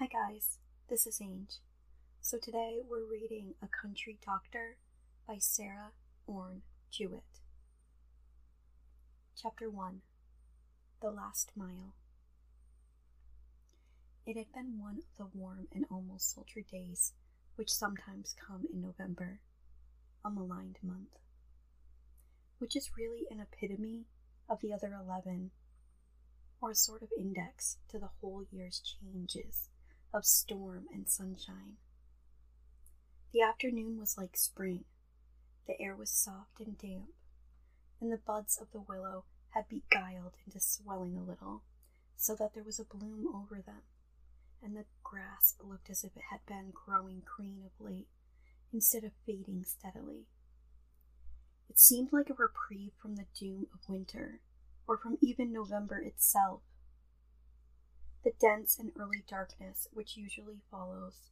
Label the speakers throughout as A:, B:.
A: Hi guys, this is Ange. So today we're reading A Country Doctor by Sarah Orne Jewett. Chapter 1 The Last Mile. It had been one of the warm and almost sultry days which sometimes come in November, a maligned month, which is really an epitome of the other eleven, or a sort of index to the whole year's changes of storm and sunshine. The afternoon was like spring. The air was soft and damp, and the buds of the willow had beguiled into swelling a little, so that there was a bloom over them, and the grass looked as if it had been growing green of late, instead of fading steadily. It seemed like a reprieve from the doom of winter, or from even November itself, the dense and early darkness which usually follows.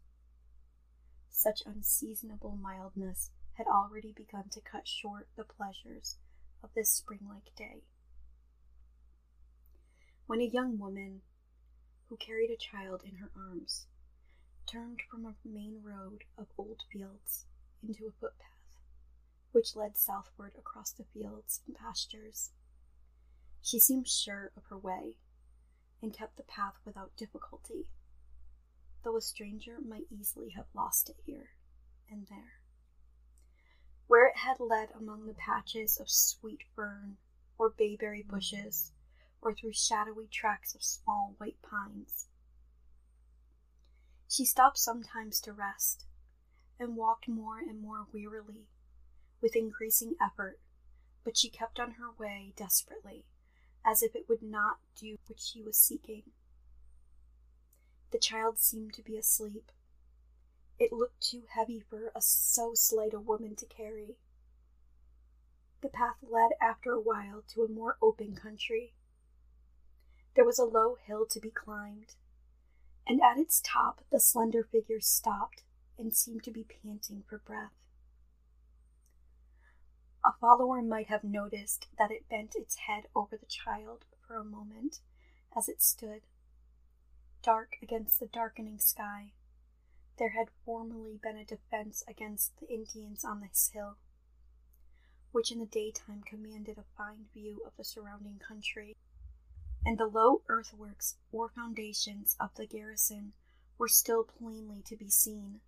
A: Such unseasonable mildness had already begun to cut short the pleasures of this spring like day. When a young woman, who carried a child in her arms, turned from a main road of old fields into a footpath, which led southward across the fields and pastures, she seemed sure of her way and kept the path without difficulty, though a stranger might easily have lost it here and there. Where it had led among the patches of sweet fern or bayberry bushes, or through shadowy tracks of small white pines. She stopped sometimes to rest, and walked more and more wearily, with increasing effort, but she kept on her way desperately as if it would not do what she was seeking. The child seemed to be asleep. It looked too heavy for a so slight a woman to carry. The path led after a while to a more open country. There was a low hill to be climbed, and at its top the slender figure stopped and seemed to be panting for breath. A follower might have noticed that it bent its head over the child for a moment as it stood, dark against the darkening sky. There had formerly been a defense against the Indians on this hill, which in the daytime commanded a fine view of the surrounding country, and the low earthworks or foundations of the garrison were still plainly to be seen.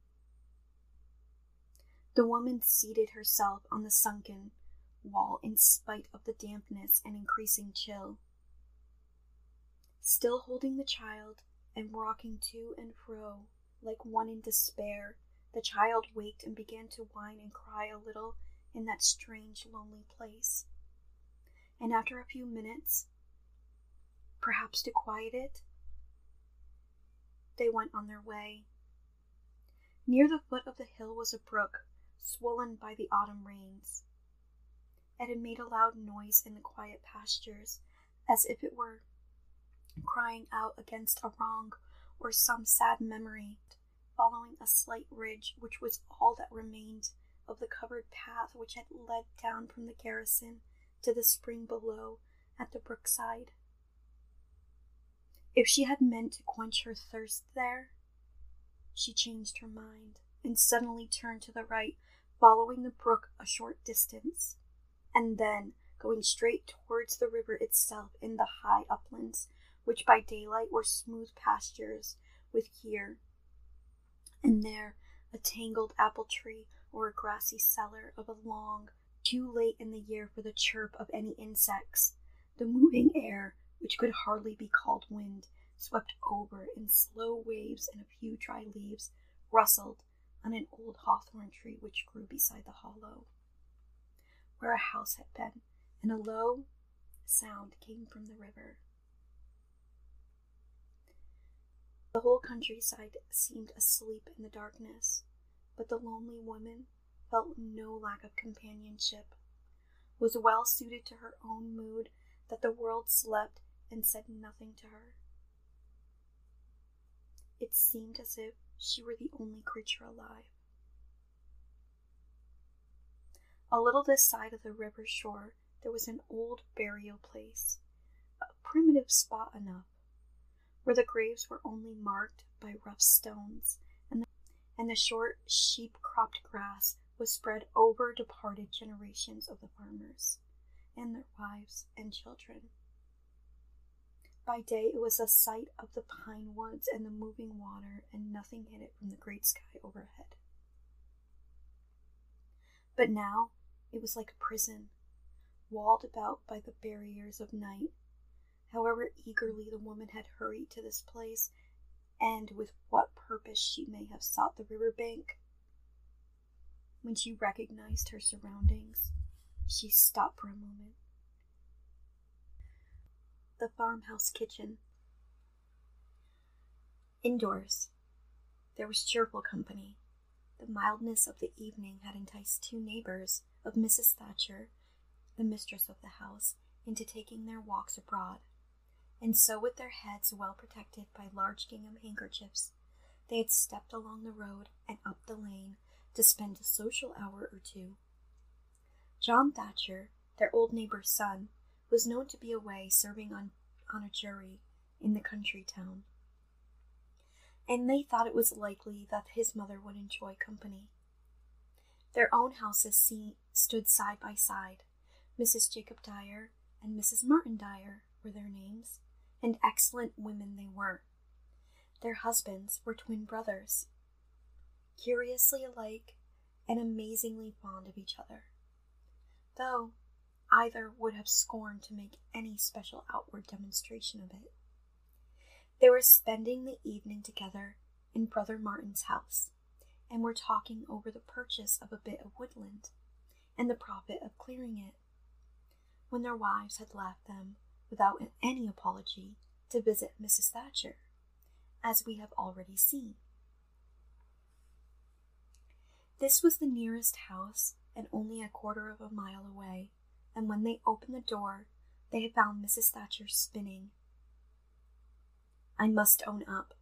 A: The woman seated herself on the sunken wall in spite of the dampness and increasing chill. Still holding the child and rocking to and fro like one in despair, the child waked and began to whine and cry a little in that strange, lonely place. And after a few minutes, perhaps to quiet it, they went on their way. Near the foot of the hill was a brook swollen by the autumn rains. It had made a loud noise in the quiet pastures, as if it were crying out against a wrong or some sad memory, following a slight ridge which was all that remained of the covered path which had led down from the garrison to the spring below at the brookside. If she had meant to quench her thirst there, she changed her mind and suddenly turned to the right following the brook a short distance, and then going straight towards the river itself in the high uplands, which by daylight were smooth pastures, with here and there a tangled apple tree or a grassy cellar of a long, too late in the year for the chirp of any insects. The moving air, which could hardly be called wind, swept over in slow waves, and a few dry leaves rustled on an old hawthorn tree which grew beside the hollow, where a house had been, and a low sound came from the river. The whole countryside seemed asleep in the darkness, but the lonely woman felt no lack of companionship, was well suited to her own mood that the world slept and said nothing to her. It seemed as if she were the only creature alive. A little this side of the river shore, there was an old burial place, a primitive spot enough, where the graves were only marked by rough stones, and the, and the short sheep cropped grass was spread over departed generations of the farmers and their wives and children. By day it was a sight of the pine woods and the moving water, and nothing hid it from the great sky overhead. But now it was like a prison, walled about by the barriers of night. However eagerly the woman had hurried to this place, and with what purpose she may have sought the river bank, when she recognized her surroundings, she stopped for a moment. The farmhouse kitchen. Indoors, there was cheerful company. The mildness of the evening had enticed two neighbors of Mrs. Thatcher, the mistress of the house, into taking their walks abroad, and so, with their heads well protected by large gingham handkerchiefs, they had stepped along the road and up the lane to spend a social hour or two. John Thatcher, their old neighbor's son, was known to be away serving on, on a jury in the country town and they thought it was likely that his mother would enjoy company. Their own houses see, stood side by side. Mrs. Jacob Dyer and Mrs. Martin Dyer were their names, and excellent women they were. Their husbands were twin brothers, curiously alike and amazingly fond of each other, though either would have scorned to make any special outward demonstration of it. They were spending the evening together in Brother Martin's house, and were talking over the purchase of a bit of woodland and the profit of clearing it, when their wives had left them without any apology to visit Mrs. Thatcher, as we have already seen. This was the nearest house and only a quarter of a mile away, and when they opened the door, they had found Mrs. Thatcher spinning I must own up.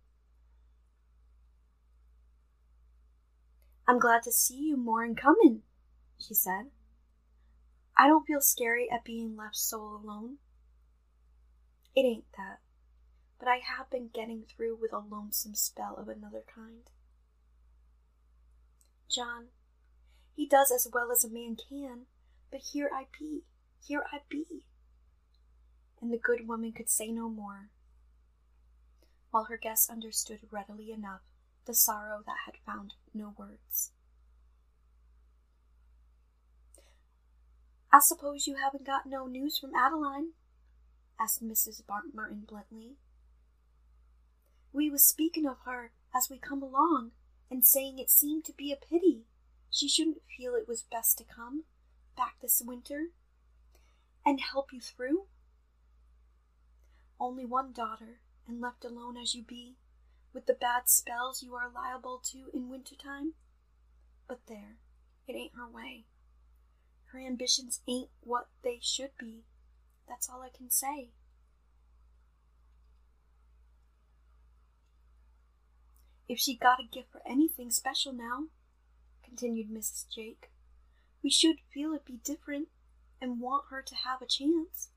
A: I'm glad to see you more and coming, she said. I don't feel scary at being left so alone. It ain't that, but I have been getting through with a lonesome spell of another kind. John, he does as well as a man can, but here I be, here I be. And the good woman could say no more, while her guest understood readily enough the sorrow that had found no words. I suppose you haven't got no news from Adeline? asked Mrs. Martin bluntly. We was speaking of her as we come along, and saying it seemed to be a pity she shouldn't feel it was best to come back this winter and help you through. Only one daughter, and left alone as you be, with the bad spells you are liable to in winter time? But there, it ain't her way. Her ambitions ain't what they should be. That's all I can say. If she got a gift for anything special now, continued Mrs. Jake, we should feel it be different and want her to have a chance.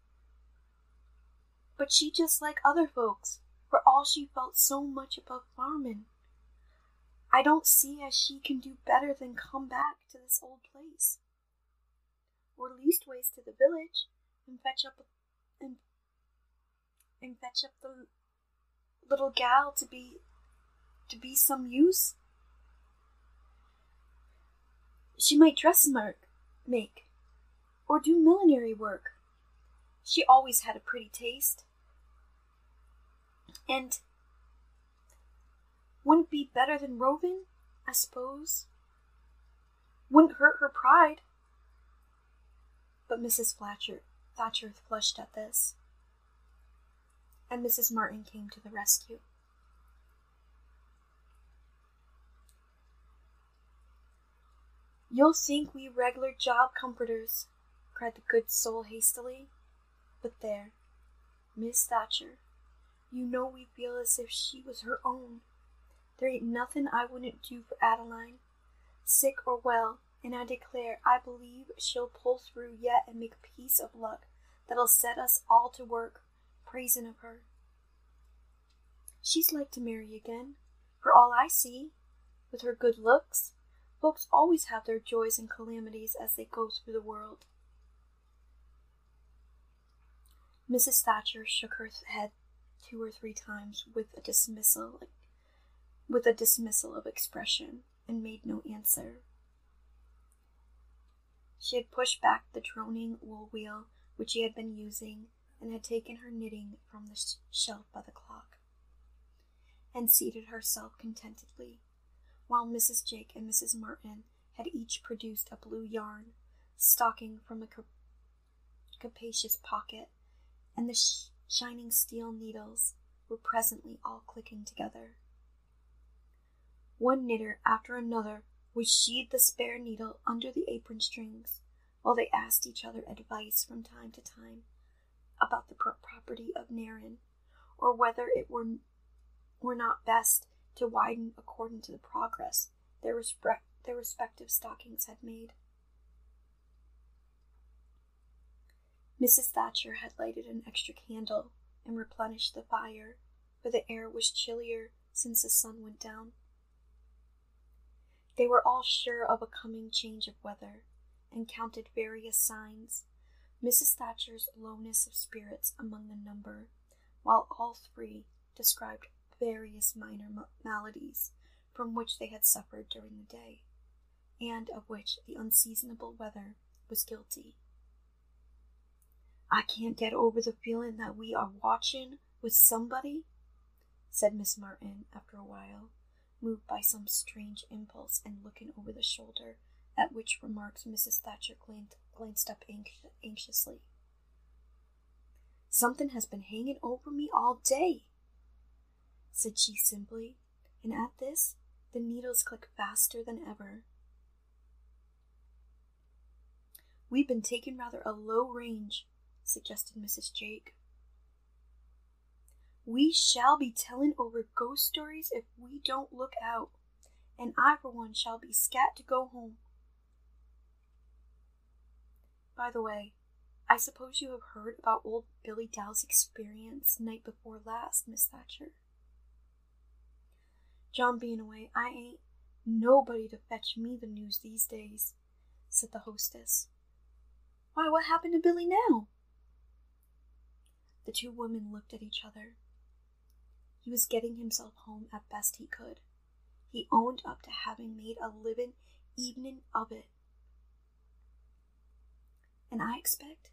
A: But she just like other folks, for all she felt so much above farming. I don't see as she can do better than come back to this old place, or leastways to the village, and fetch up and and fetch up the little gal to be to be some use. She might dressmaker make, or do millinery work. She always had a pretty taste. And wouldn't be better than roving, I suppose. Wouldn't hurt her pride. But Mrs. Fletcher, Thatcher flushed at this, and Mrs. Martin came to the rescue. You'll think we regular job comforters, cried the good soul hastily. But there, Miss Thatcher, you know we feel as if she was her own. There ain't nothing I wouldn't do for Adeline, sick or well, and I declare I believe she'll pull through yet and make a piece of luck that'll set us all to work praising of her. She's like to marry again, for all I see. With her good looks, folks always have their joys and calamities as they go through the world. Mrs. Thatcher shook her head two or three times with a dismissal, with a dismissal of expression, and made no answer. She had pushed back the droning wool wheel which she had been using, and had taken her knitting from the shelf by the clock, and seated herself contentedly, while Mrs. Jake and Mrs. Martin had each produced a blue yarn, stocking from a capacious pocket, and the sh- shining steel needles were presently all clicking together. One knitter after another would sheathe the spare needle under the apron strings, while they asked each other advice from time to time about the property of Nairn, or whether it were, were not best to widen according to the progress their, respect, their respective stockings had made. Mrs. Thatcher had lighted an extra candle and replenished the fire, for the air was chillier since the sun went down. They were all sure of a coming change of weather, and counted various signs, Mrs. Thatcher's lowness of spirits among the number, while all three described various minor maladies from which they had suffered during the day, and of which the unseasonable weather was guilty. I can't get over the feeling that we are watching with somebody, said Miss Martin after a while, moved by some strange impulse and looking over the shoulder, at which remarks Mrs. Thatcher glanced up anxiously. Something has been hanging over me all day, said she simply, and at this the needles clicked faster than ever. We've been taking rather a low range, suggested Mrs. Jake. We shall be telling over ghost stories if we don't look out, and I for one shall be scat to go home. By the way, I suppose you have heard about old Billy Dow's experience night before last, Miss Thatcher. John being away, I ain't nobody to fetch me the news these days, said the hostess. Why, what happened to Billy now? The two women looked at each other. He was getting himself home as best he could. He owned up to having made a living evening of it. And I expect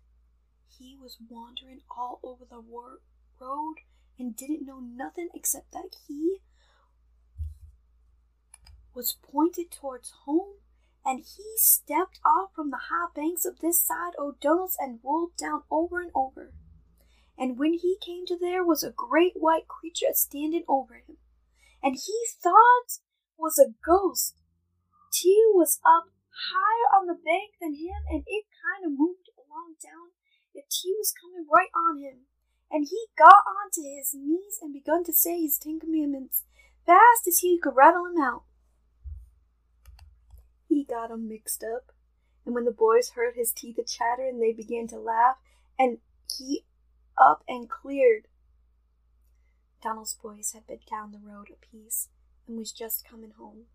A: he was wandering all over the wor- road and didn't know nothing except that he was pointed towards home and he stepped off from the high banks of this side O'Donnell's and rolled down over and over and when he came to there was a great white creature standing over him, and he thought was a ghost. T was up higher on the bank than him, and it kind of moved along down if T was coming right on him. And he got onto his knees and begun to say his Ten Commandments fast as he could rattle them out. Got 'em mixed up, and when the boys heard his teeth a chattering, they began to laugh, and he up and cleared. Donald's boys had been down the road a piece and was just coming home.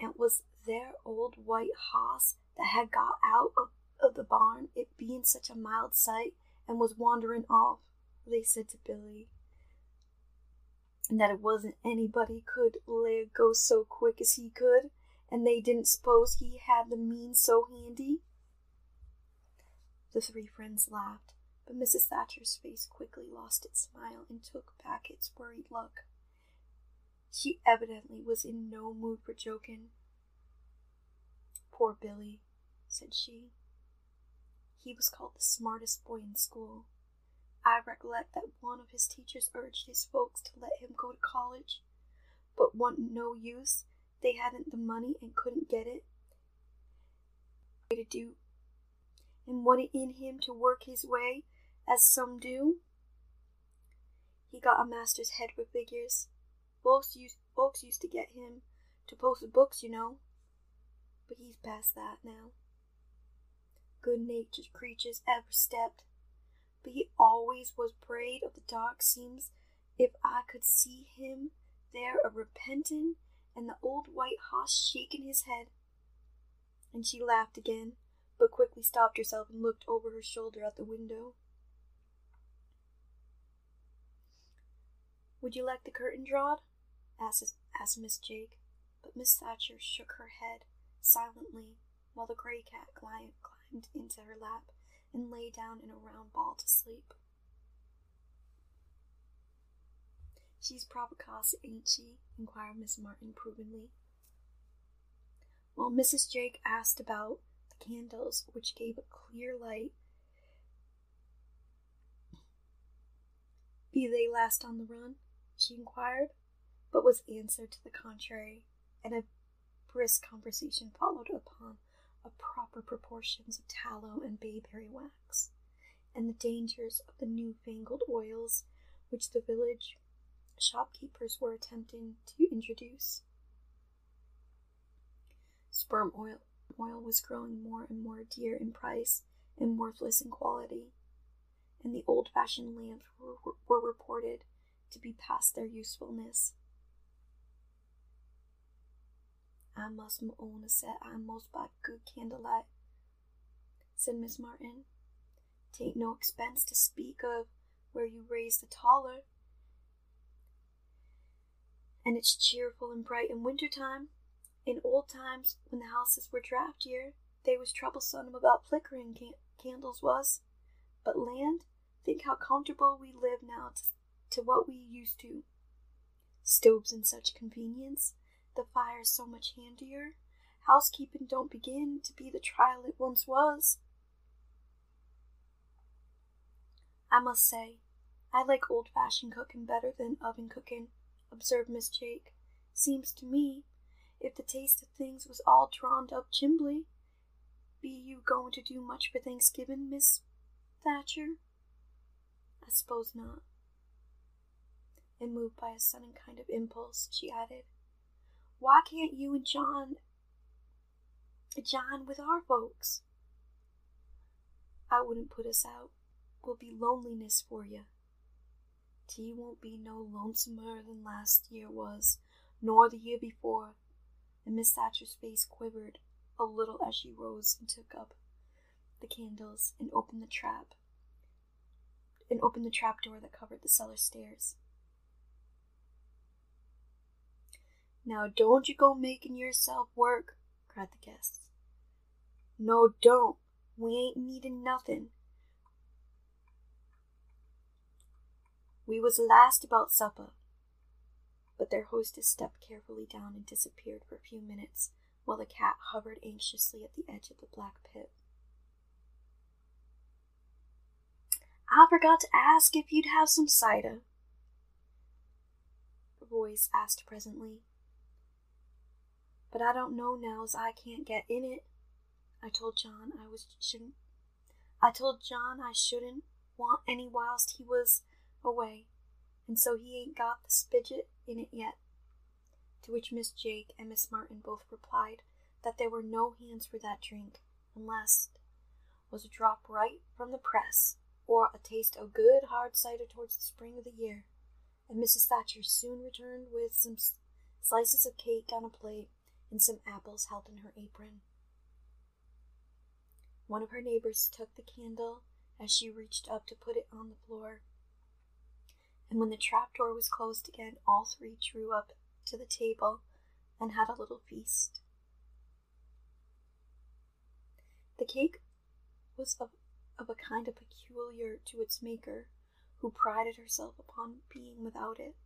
A: And it was their old white hoss that had got out of, of the barn, it being such a mild sight, and was wandering off, they said to Billy. And that it wasn't anybody could lay a ghost so quick as he could, and they didn't suppose he had the means so handy. The three friends laughed, but Mrs. Thatcher's face quickly lost its smile and took back its worried look. She evidently was in no mood for joking. Poor Billy, said she. He was called the smartest boy in school. I recollect that one of his teachers urged his folks to let him go to college, but wanted no use. They hadn't the money and couldn't get it. To do and wanted in him to work his way as some do. He got a master's head for figures. Folks used, folks used to get him to post books, you know. But he's past that now. Good natured creatures ever stepped. But he always was afraid of the dark seams if I could see him there a repentin' and the old white hoss shaking his head. And she laughed again, but quickly stopped herself and looked over her shoulder at the window. Would you like the curtain drawed? asked, asked Miss Jake, but Miss Thatcher shook her head silently while the gray cat climbed into her lap and lay down in a round ball to sleep. She's provocos, ain't she? inquired Miss Martin approvingly. While Mrs. Jake asked about the candles, which gave a clear light, be they last on the run, she inquired, but was answered to the contrary, and a brisk conversation followed upon a proper proportions of tallow and bayberry wax, and the dangers of the new-fangled oils which the village shopkeepers were attempting to introduce. Sperm oil, oil was growing more and more dear in price and worthless in quality, and the old fashioned lamps were, were reported to be past their usefulness. I must own a set I most by good candlelight, said Miss Martin. Tain't no expense to speak of where you raise the taller, and it's cheerful and bright in winter time. In old times, when the houses were draftier, they was troublesome about flickering can- candles was. But land, think how comfortable we live now to, to what we used to. Stoves and such convenience, the fire so much handier. Housekeeping don't begin to be the trial it once was. I must say, I like old fashioned cooking better than oven cooking, observed Miss Jake. Seems to me, if the taste of things was all drawn up chimbly, be you going to do much for Thanksgiving, Miss Thatcher? I suppose not. And moved by a sudden kind of impulse, she added, Why can't you and John John with our folks? I wouldn't put us out. Will be loneliness for you. Tea won't be no lonesomer than last year was, nor the year before. And Miss Thatcher's face quivered a little as she rose and took up the candles and opened the trap and opened the trap door that covered the cellar stairs. Now don't you go making yourself work, cried the guests. No, don't. We ain't needin' nothin'. We was last about supper. But their hostess stepped carefully down and disappeared for a few minutes while the cat hovered anxiously at the edge of the black pit. I forgot to ask if you'd have some cider. The voice asked presently. But I don't know now as I can't get in it. I told John I was shouldn't I told John I shouldn't want any whilst he was away, and so he ain't got the spigot in it yet. To which Miss Jake and Miss Martin both replied that there were no hands for that drink, unless was a drop right from the press, or a taste of good hard cider towards the spring of the year. And Mrs. Thatcher soon returned with some slices of cake on a plate and some apples held in her apron. One of her neighbors took the candle as she reached up to put it on the floor and when the trap door was closed again, all three drew up to the table and had a little feast. The cake was of, of a kind of peculiar to its maker, who prided herself upon being without it,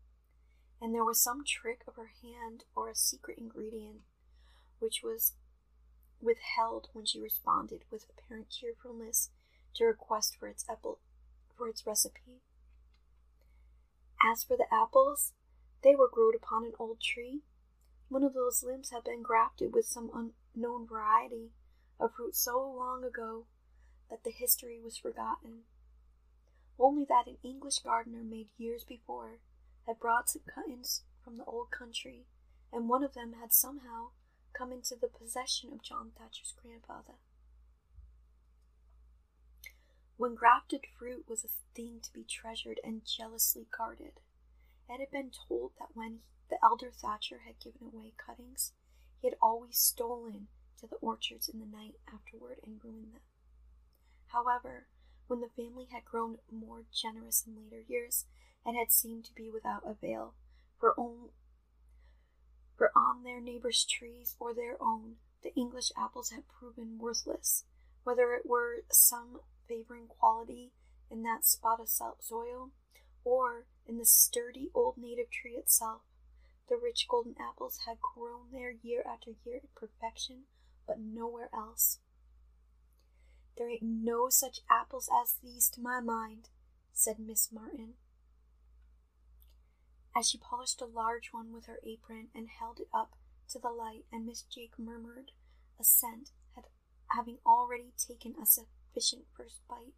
A: and there was some trick of her hand or a secret ingredient which was withheld when she responded with apparent cheerfulness to request for its, apple, for its recipe. As for the apples, they were growed upon an old tree. One of those limbs had been grafted with some unknown variety of fruit so long ago that the history was forgotten. Only that an English gardener made years before had brought some cuttings from the old country, and one of them had somehow come into the possession of John Thatcher's grandfather. When grafted fruit was a thing to be treasured and jealously guarded, Ed had been told that when the elder Thatcher had given away cuttings, he had always stolen to the orchards in the night afterward and ruined them. However, when the family had grown more generous in later years, and had seemed to be without avail, for, on, for on their neighbors' trees or their own, the English apples had proven worthless, whether it were some favoring quality in that spot of soil or in the sturdy old native tree itself. The rich golden apples had grown there year after year in perfection, but nowhere else. There ain't no such apples as these to my mind, said Miss Martin, as she polished a large one with her apron and held it up to the light, and Miss Jake murmured assent, had having already taken a first bite.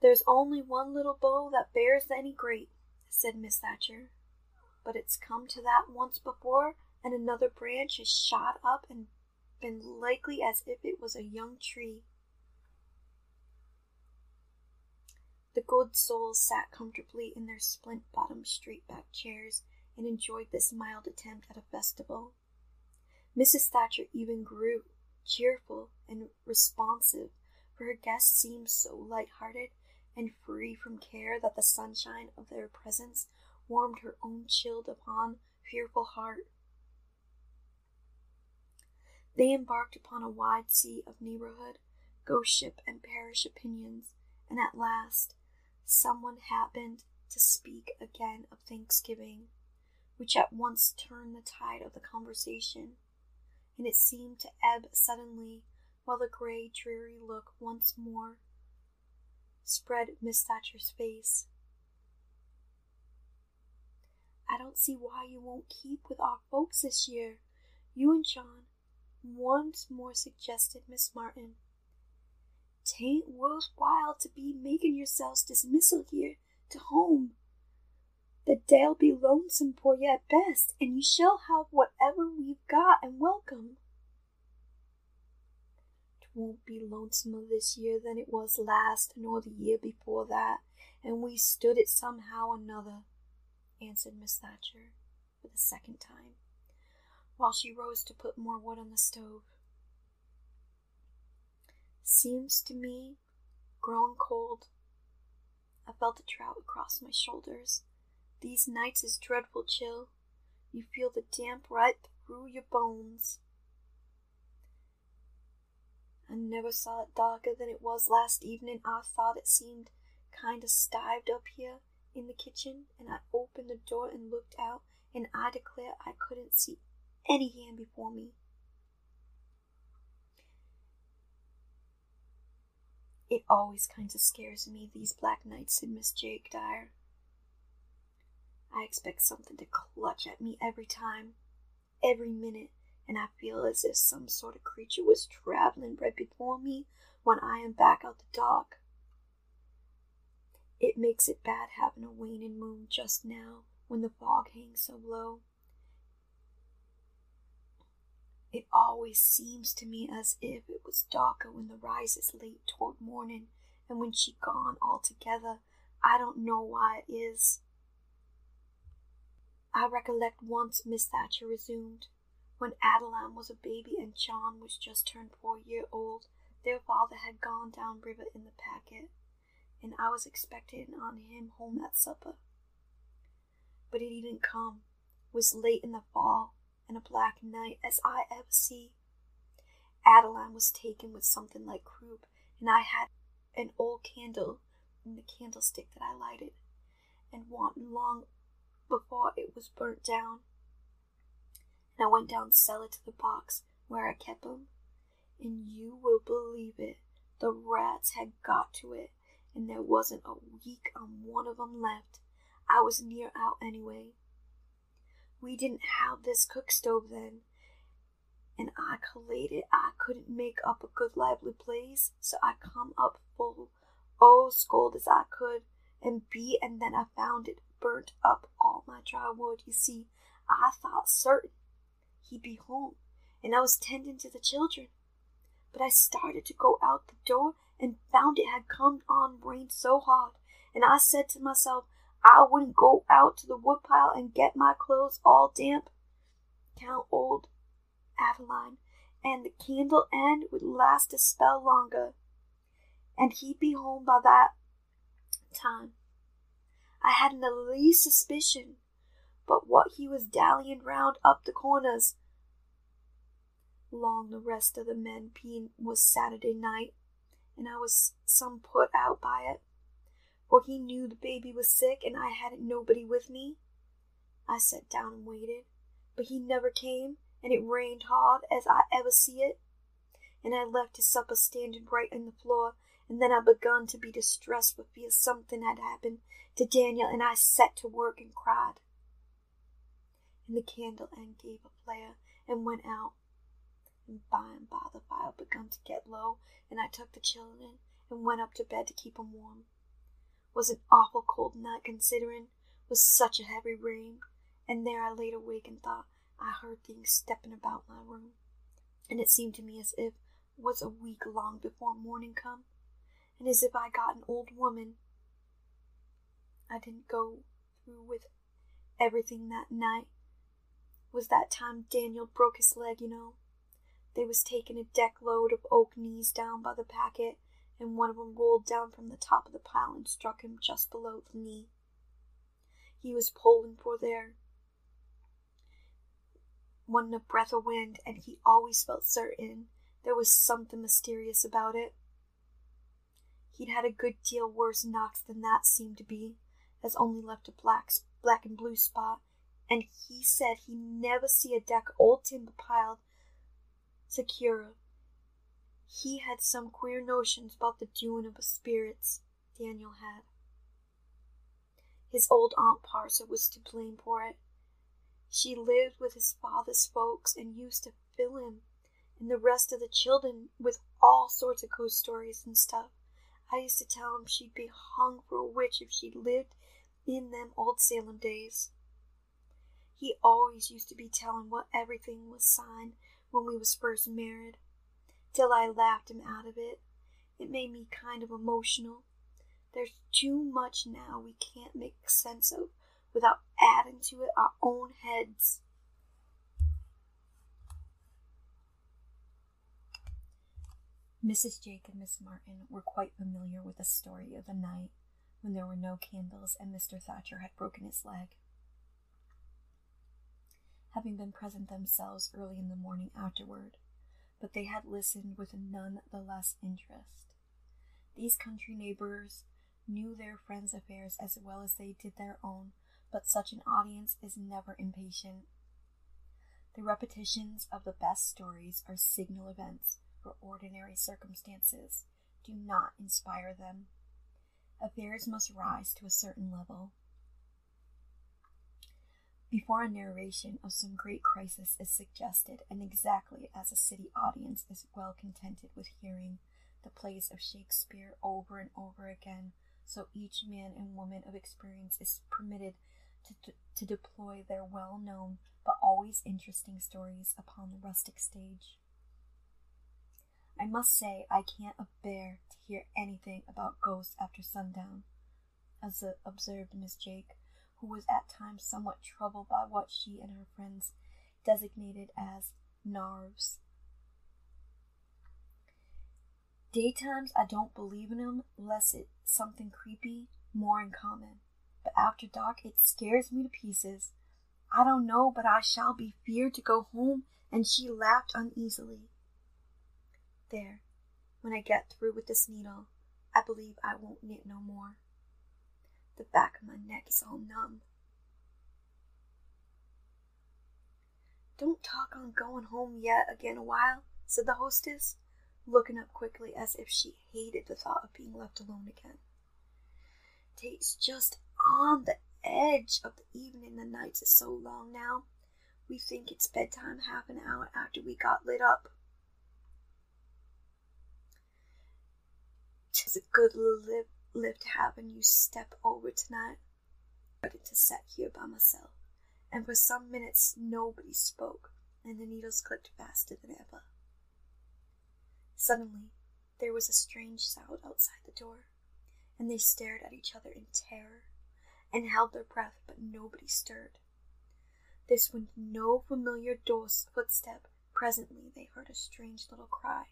A: There's only one little bough that bears any great, said Miss Thatcher, but it's come to that once before, and another branch has shot up and been likely as if it was a young tree. The good souls sat comfortably in their splint bottomed straight back chairs and enjoyed this mild attempt at a festival. Mrs. Thatcher even grew cheerful and responsive, for her guests seemed so light hearted and free from care that the sunshine of their presence warmed her own chilled upon fearful heart. They embarked upon a wide sea of neighborhood, ghostship, and parish opinions, and at last someone happened to speak again of Thanksgiving, which at once turned the tide of the conversation, and it seemed to ebb suddenly while the gray, dreary look once more spread Miss Thatcher's face. I don't see why you won't keep with our folks this year. You and John, once more suggested Miss Martin. Tain't worthwhile to be making yourselves dismissal here to home. The day'll be lonesome for you at best, and you shall have whatever we've got and welcome. It won't be lonesomer this year than it was last, nor the year before that, and we stood it somehow or another, answered Miss Thatcher for the second time, while she rose to put more wood on the stove. Seems to me growing cold. I felt a drought across my shoulders. These nights is dreadful chill. You feel the damp right through your bones. I never saw it darker than it was last evening. I thought it seemed kind of stived up here in the kitchen, and I opened the door and looked out, and I declare I couldn't see any hand before me. It always kinds of scares me, these black nights, said Miss Jake Dyer. I expect something to clutch at me every time, every minute, and I feel as if some sort of creature was traveling right before me when I am back out the dock. It makes it bad having a waning moon just now when the fog hangs so low. It always seems to me as if it was darker when the rise is late toward morning, and when she gone altogether. I don't know why it is. I recollect once Miss Thatcher resumed, when Adeline was a baby and John was just turned four year old, their father had gone down river in the packet, and I was expecting on him home at supper. But he didn't come. It was late in the fall, and a black night as I ever see. Adeline was taken with something like croup, and I had an old candle in the candlestick that I lighted, and wanted long before it was burnt down. And I went down cellar to the box where I kept 'em, and you will believe it, the rats had got to it, and there wasn't a week on one of 'em left. I was near out anyway. We didn't have this cook stove then, and I collated I couldn't make up a good lively blaze, so I come up full, oh, scold as I could, and beat, and then I found it burnt up all my dry wood. You see, I thought certain he'd be home, and I was tending to the children. But I started to go out the door and found it had come on rain so hard, and I said to myself, I wouldn't go out to the woodpile and get my clothes all damp. Count old Adeline, and the candle end would last a spell longer, and he'd be home by that time. I hadn't the least suspicion but what he was dallying round up the corners. Long the rest of the men being was Saturday night, and I was some put out by it, for he knew the baby was sick and I hadn't nobody with me. I sat down and waited, but he never came, and it rained hard as I ever see it. And I left his supper standing right on the floor, and then I begun to be distressed with fear something had happened to Daniel, and I set to work and cried. And the candle end gave a flare and went out. And by and by the fire begun to get low, and I took the children and went up to bed to keep 'em warm. Was an awful cold night considering, was such a heavy rain, and there I laid awake and thought I heard things stepping about my room, and it seemed to me as if was a week long before morning come, and as if I got an old woman. I didn't go through with everything that night. Was that time Daniel broke his leg, you know? They was taking a deck load of oak knees down by the packet, and one of 'em rolled down from the top of the pile and struck him just below the knee. He was pulling for there wasn't a breath of wind, and he always felt certain there was something mysterious about it. He'd had a good deal worse knocks than that seemed to be, as only left a black, black and blue spot, and he said he never see a deck old timber piled secure. He had some queer notions about the doing of spirits, Daniel had. His old Aunt Parsa was to blame for it, she lived with his father's folks and used to fill him and the rest of the children with all sorts of ghost stories and stuff. I used to tell him she'd be hung for a witch if she lived in them old Salem days. He always used to be telling what everything was signed when we was first married, till I laughed him out of it. It made me kind of emotional. There's too much now we can't make sense of without adding to it our own heads. Mrs. Jake and Miss Martin were quite familiar with the story of the night when there were no candles and Mr. Thatcher had broken his leg. Having been present themselves early in the morning afterward, but they had listened with none the less interest. These country neighbors knew their friends' affairs as well as they did their own, but such an audience is never impatient. The repetitions of the best stories are signal events for ordinary circumstances. Do not inspire them. Affairs must rise to a certain level. Before a narration of some great crisis is suggested, and exactly as a city audience is well contented with hearing the plays of Shakespeare over and over again, so each man and woman of experience is permitted to, to deploy their well known but always interesting stories upon the rustic stage. I must say I can't bear to hear anything about ghosts after sundown, as observed Miss Jake, who was at times somewhat troubled by what she and her friends designated as narves. Daytimes I don't believe in 'em less it's something creepy, more in common but after dark it scares me to pieces. I don't know, but I shall be feared to go home. And she laughed uneasily. There, when I get through with this needle, I believe I won't knit no more. The back of my neck is all numb. Don't talk on going home yet again a while, said the hostess, looking up quickly as if she hated the thought of being left alone again. Tate's just on the edge of the evening. The nights is so long now. We think it's bedtime half an hour after we got lit up. Tis a good lift, have when you step over tonight. Ready to sit here by myself, and for some minutes nobody spoke, and the needles clicked faster than ever. Suddenly, there was a strange sound outside the door and they stared at each other in terror and held their breath, but nobody stirred. This when no familiar door's footstep. Presently they heard a strange little cry,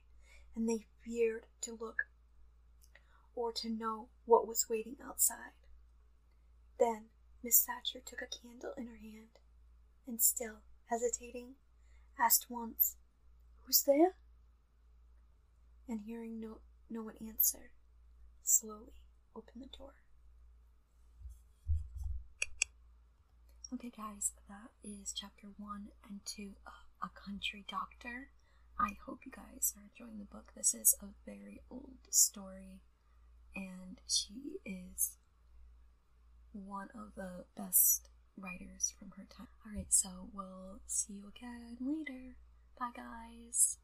A: and they feared to look or to know what was waiting outside. Then Miss Thacher took a candle in her hand, and still hesitating, asked once, Who's there? And hearing no, no one answer, slowly opened the door. Okay, guys, that is chapter one and two of A Country Doctor. I hope you guys are enjoying the book. This is a very old story, and she is one of the best writers from her time. Alright, so we'll see you again later. Bye, guys.